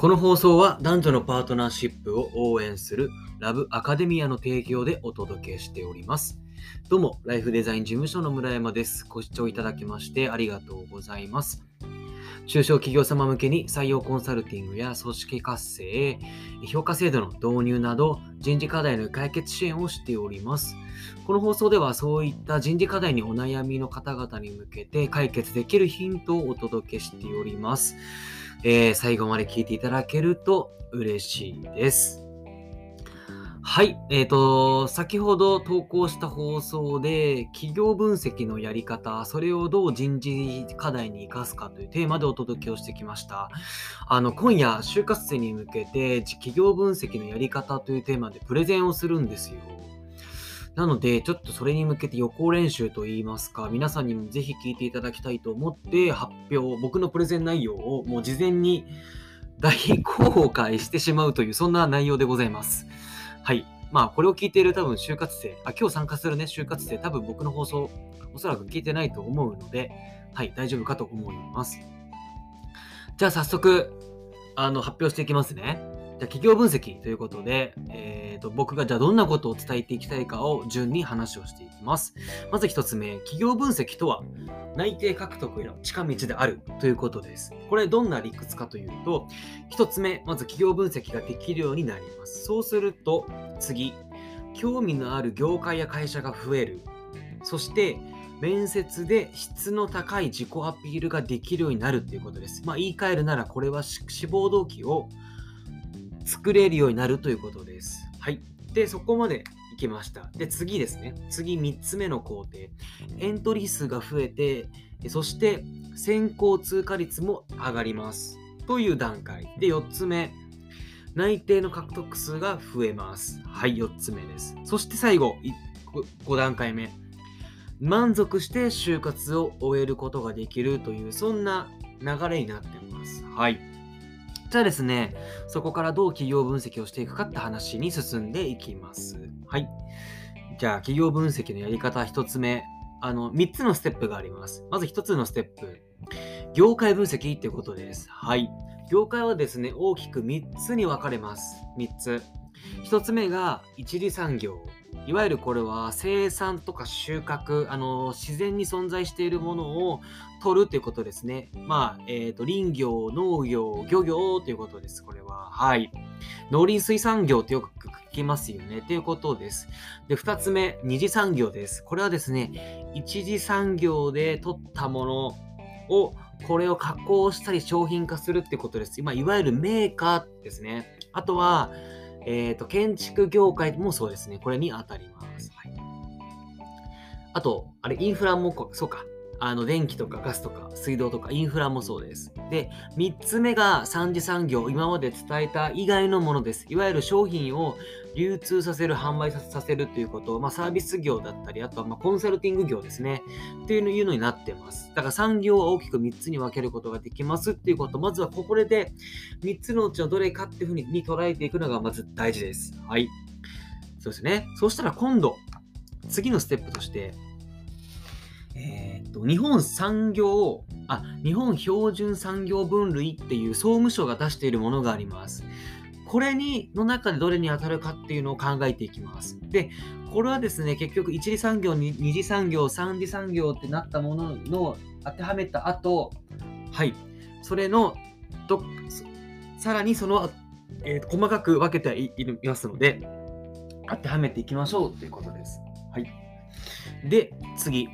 この放送は男女のパートナーシップを応援するラブアカデミアの提供でお届けしております。どうも、ライフデザイン事務所の村山です。ご視聴いただきましてありがとうございます。中小企業様向けに採用コンサルティングや組織活性、評価制度の導入など人事課題の解決支援をしております。この放送ではそういった人事課題にお悩みの方々に向けて解決できるヒントをお届けしております。えー最後まで聞いていただけると嬉しいです。はい。えっ、と、先ほど投稿した放送で、企業分析のやり方、それをどう人事課題に生かすかというテーマでお届けをしてきました。あの、今夜、就活生に向けて、企業分析のやり方というテーマでプレゼンをするんですよ。なので、ちょっとそれに向けて予行練習といいますか、皆さんにもぜひ聞いていただきたいと思って発表、僕のプレゼン内容をもう事前に大公開してしまうという、そんな内容でございます。はい。まあ、これを聞いている多分就活生、あ、今日参加するね、就活生、多分僕の放送、おそらく聞いてないと思うので、はい、大丈夫かと思います。じゃあ早速、あの、発表していきますね。じゃあ企業分析ということで、えー、と僕がじゃあどんなことを伝えていきたいかを順に話をしていきます。まず一つ目、企業分析とは内定獲得への近道であるということです。これどんな理屈かというと、一つ目、まず企業分析ができるようになります。そうすると、次、興味のある業界や会社が増える。そして、面接で質の高い自己アピールができるようになるということです。まあ言い換えるならこれは志望動機を作れるようになるということです。はい。で、そこまでいきました。で、次ですね。次3つ目の工程。エントリー数が増えて、そして先行通過率も上がります。という段階。で、4つ目。内定の獲得数が増えます。はい、4つ目です。そして最後、5段階目。満足して就活を終えることができるという、そんな流れになっています。はい。じゃあですね、そこからどう企業分析をしていくかって話に進んでいきます。はい。じゃあ、企業分析のやり方1つ目。あの、3つのステップがあります。まず1つのステップ。業界分析っていうことです。はい。業界はですね、大きく3つに分かれます。3つ。1つ目が一次産業。いわゆるこれは生産とか収穫、あの、自然に存在しているものを取るということですね。まあ、えっ、と、林業、農業、漁業ということです。これは。はい。農林水産業ってよく聞きますよね。ということです。で、二つ目、二次産業です。これはですね、一次産業で取ったものを、これを加工したり商品化するってことです。まあ、いわゆるメーカーですね。あとは、えっ、と、建築業界もそうですね。これに当たります。はい。あと、あれ、インフラも、そうか。あの、電気とかガスとか水道とかインフラもそうです。で、3つ目が三次産業、今まで伝えた以外のものです。いわゆる商品を流通させる、販売させるということ、まあ、サービス業だったり、あとはまコンサルティング業ですね。っていうのになってます。だから産業は大きく3つに分けることができますっていうこと、まずはここで3つのうちのどれかっていうふうにに捉えていくのがまず大事です。はい。そうですね。そうしたら今度、次のステップとして、えーっと、日本産業、あ、日本標準産業分類っていう総務省が出しているものがあります。これに、の中でどれに当たるかっていうのを考えていきます。で、これはですね、結局、一次産業、に二次産業、三次産業ってなったものの当てはめた後、はい、それの、どさらにその、えー細かく分けていいますので、当てはめていきましょうということです。はい。で、次。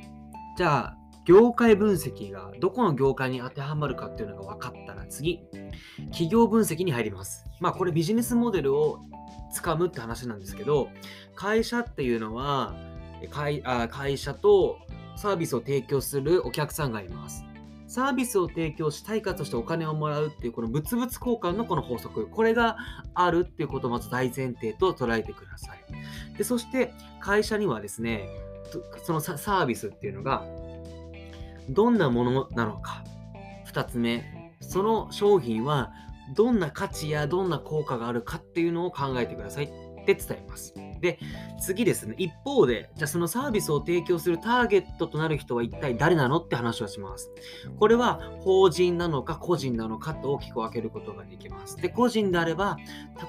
じゃあ、業界分析がどこの業界に当てはまるかっていうのが分かったら次、企業分析に入ります。まあこれビジネスモデルをつかむって話なんですけど、会社っていうのは会あ会社とサービスを提供するお客さんがいます。サービスを提供し対価としてお金をもらうっていうこの物々交換のこの法則、これがあるっていうことをまず大前提と捉えてください。で、そして会社にはですね、そのサービスっていうのがどんなものなのか。二つ目、その商品はどんな価値やどんな効果があるかっていうのを考えてください。って伝えます。で、次ですね、一方で、じゃあそのサービスを提供するターゲットとなる人は一体誰なのって話をします。これは法人なのか個人なのかと大きく分けることができます。で、個人であれば、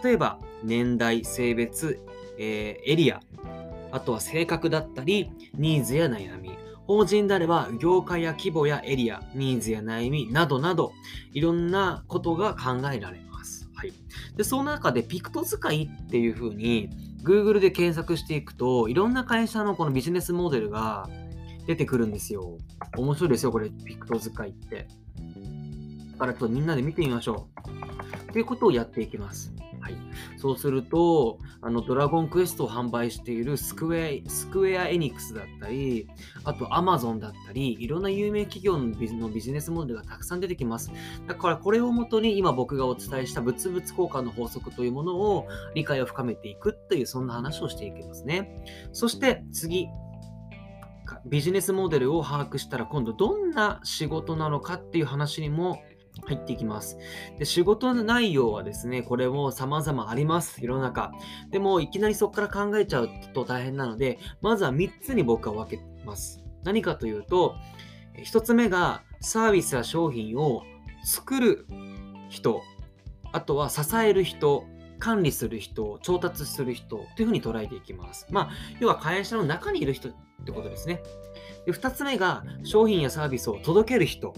例えば年代、性別、えー、エリア、あとは性格だったり、ニーズや悩み、法人であれば、業界や規模やエリア、ニーズや悩みなどなど、いろんなことが考えられます。はい。で、その中で、ピクト使いっていう風に、Google で検索していくと、いろんな会社のこのビジネスモデルが出てくるんですよ。面白いですよ、これ、ピクト使いって。だからちょっとみんなで見てみましょう。ということをやっていきます。そうすると、あのドラゴンクエストを販売しているスクエアスクエア・エニックスだったり、あとアマゾンだったり、いろんな有名企業のビのビジネスモデルがたくさん出てきます。だからこれをもとに今僕がお伝えした物々交換の法則というものを理解を深めていくというそんな話をしていきますね。そして次、ビジネスモデルを把握したら今度どんな仕事なのかっていう話にも入っていきます。で仕事の内容はですね、これも様々あります、世の中。でも、いきなりそこから考えちゃうと大変なので、まずは3つに僕は分けます。何かというと、1つ目がサービスや商品を作る人、あとは支える人、管理する人、調達する人というふうに捉えていきます。まあ、要は会社の中にいる人ってことですね。で2つ目が商品やサービスを届ける人。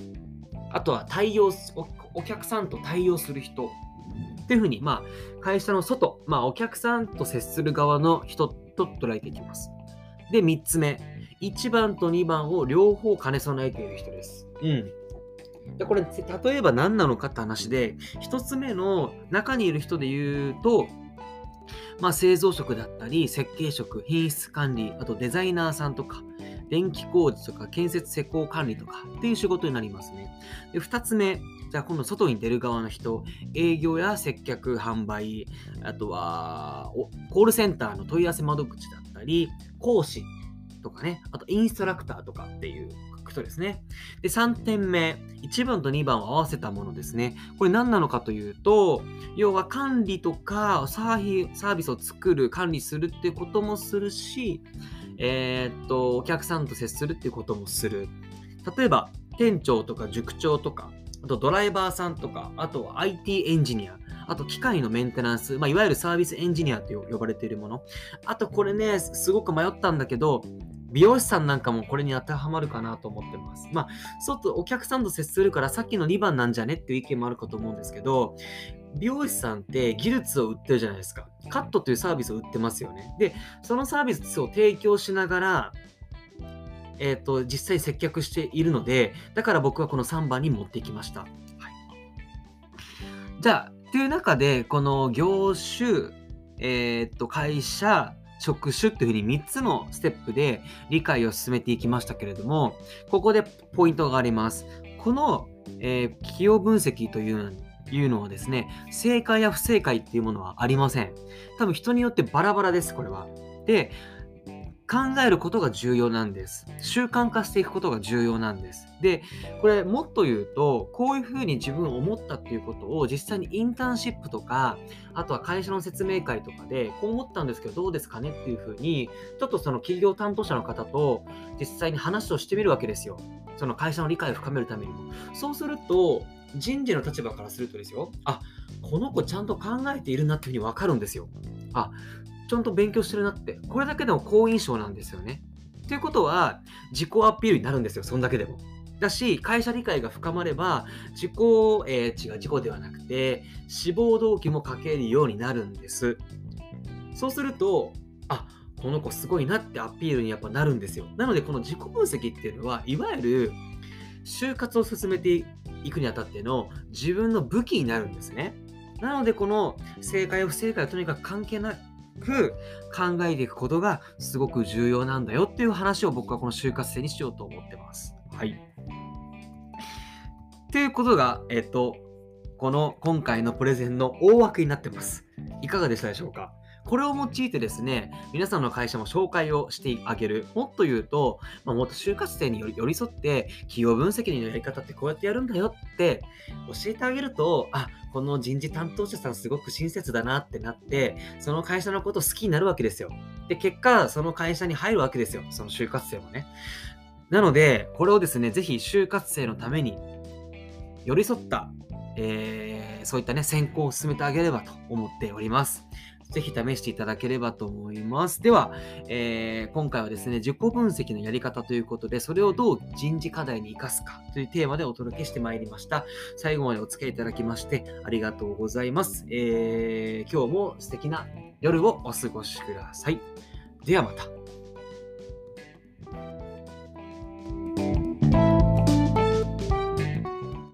あとは対応お、お客さんと対応する人っていうふうに、まあ、会社の外、まあ、お客さんと接する側の人と捉えていきます。で、3つ目。1番と2番を両方兼ね備えている人です。うん。でこれ、例えば何なのかって話で、1つ目の中にいる人で言うと、まあ、製造職だったり、設計職、品質管理、あとデザイナーさんとか、電気工事とか建設施工管理とかっていう仕事になりますね。で、2つ目、じゃあ今度外に出る側の人、営業や接客、販売、あとはコールセンターの問い合わせ窓口だったり、講師とかね、あとインストラクターとかっていう人ですね。で、3点目、1番と2番を合わせたものですね。これ何なのかというと、要は管理とかサービスを作る、管理するってこともするし、えー、っと、お客さんと接するっていうこともする。例えば、店長とか塾長とか、あとドライバーさんとか、あと IT エンジニア、あと機械のメンテナンス、まあ、いわゆるサービスエンジニアと呼ばれているもの。あとこれね、すごく迷ったんだけど、美容師さんなんかもこれに当てはまるかなと思ってます。まあ、外、お客さんと接するからさっきの2番なんじゃねっていう意見もあるかと思うんですけど、美容師さんって技術を売ってるじゃないですか。カットというサービスを売ってますよね。で、そのサービスを提供しながら、えっ、ー、と、実際接客しているので、だから僕はこの3番に持ってきました。はい、じゃあ、という中で、この業種、えっ、ー、と、会社、職種っていうふうに3つのステップで理解を進めていきましたけれども、ここでポイントがあります。この、えー、企業分析といういうのはですね、正解や不正解っていうものはありません。多分人によってバラバラです、これは。で、考えることが重要なんです。習慣化していくことが重要なんです。で、これもっと言うと、こういうふうに自分を思ったっていうことを実際にインターンシップとか、あとは会社の説明会とかで、こう思ったんですけどどうですかねっていうふうに、ちょっとその企業担当者の方と実際に話をしてみるわけですよ。その会社の理解を深めるためにも。そうすると、人事の立場からするとですよ、あ、この子ちゃんと考えているなっていうふうにわかるんですよ。あ、ちゃんと勉強してるなって。これだけでも好印象なんですよね。ということは、自己アピールになるんですよ、そんだけでも。だし、会社理解が深まれば、自己、えー、違う、自己ではなくて、志望動機も書けるようになるんです。そうすると、あ、この子すごいなってアピールにやっぱなるんですよ。なので、この自己分析っていうのは、いわゆる、就活を進めていくにあたっての自分の武器になるんですね。なので、この正解不正解はとにかく関係ないく考えていくことがすごく重要なんだよっていう話を僕はこの就活生にしようと思ってます。はい。ということが、えっと、この今回のプレゼンの大枠になってます。いかがでしたでしょうか？これを用いてですね、皆さんの会社も紹介をしてあげる。もっと言うと、まあ、もっと就活生に寄り添って、企業分析のやり方ってこうやってやるんだよって教えてあげると、あ、この人事担当者さんすごく親切だなってなって、その会社のこと好きになるわけですよ。で、結果、その会社に入るわけですよ。その就活生もね。なので、これをですね、ぜひ就活生のために寄り添った、えー、そういったね、選考を進めてあげればと思っております。ぜひ試していただければと思います。では、えー、今回はですね、自己分析のやり方ということで、それをどう人事課題に生かすかというテーマでお届けしてまいりました。最後までお付き合いいただきましてありがとうございます。えー、今日も素敵な夜をお過ごしください。ではまた。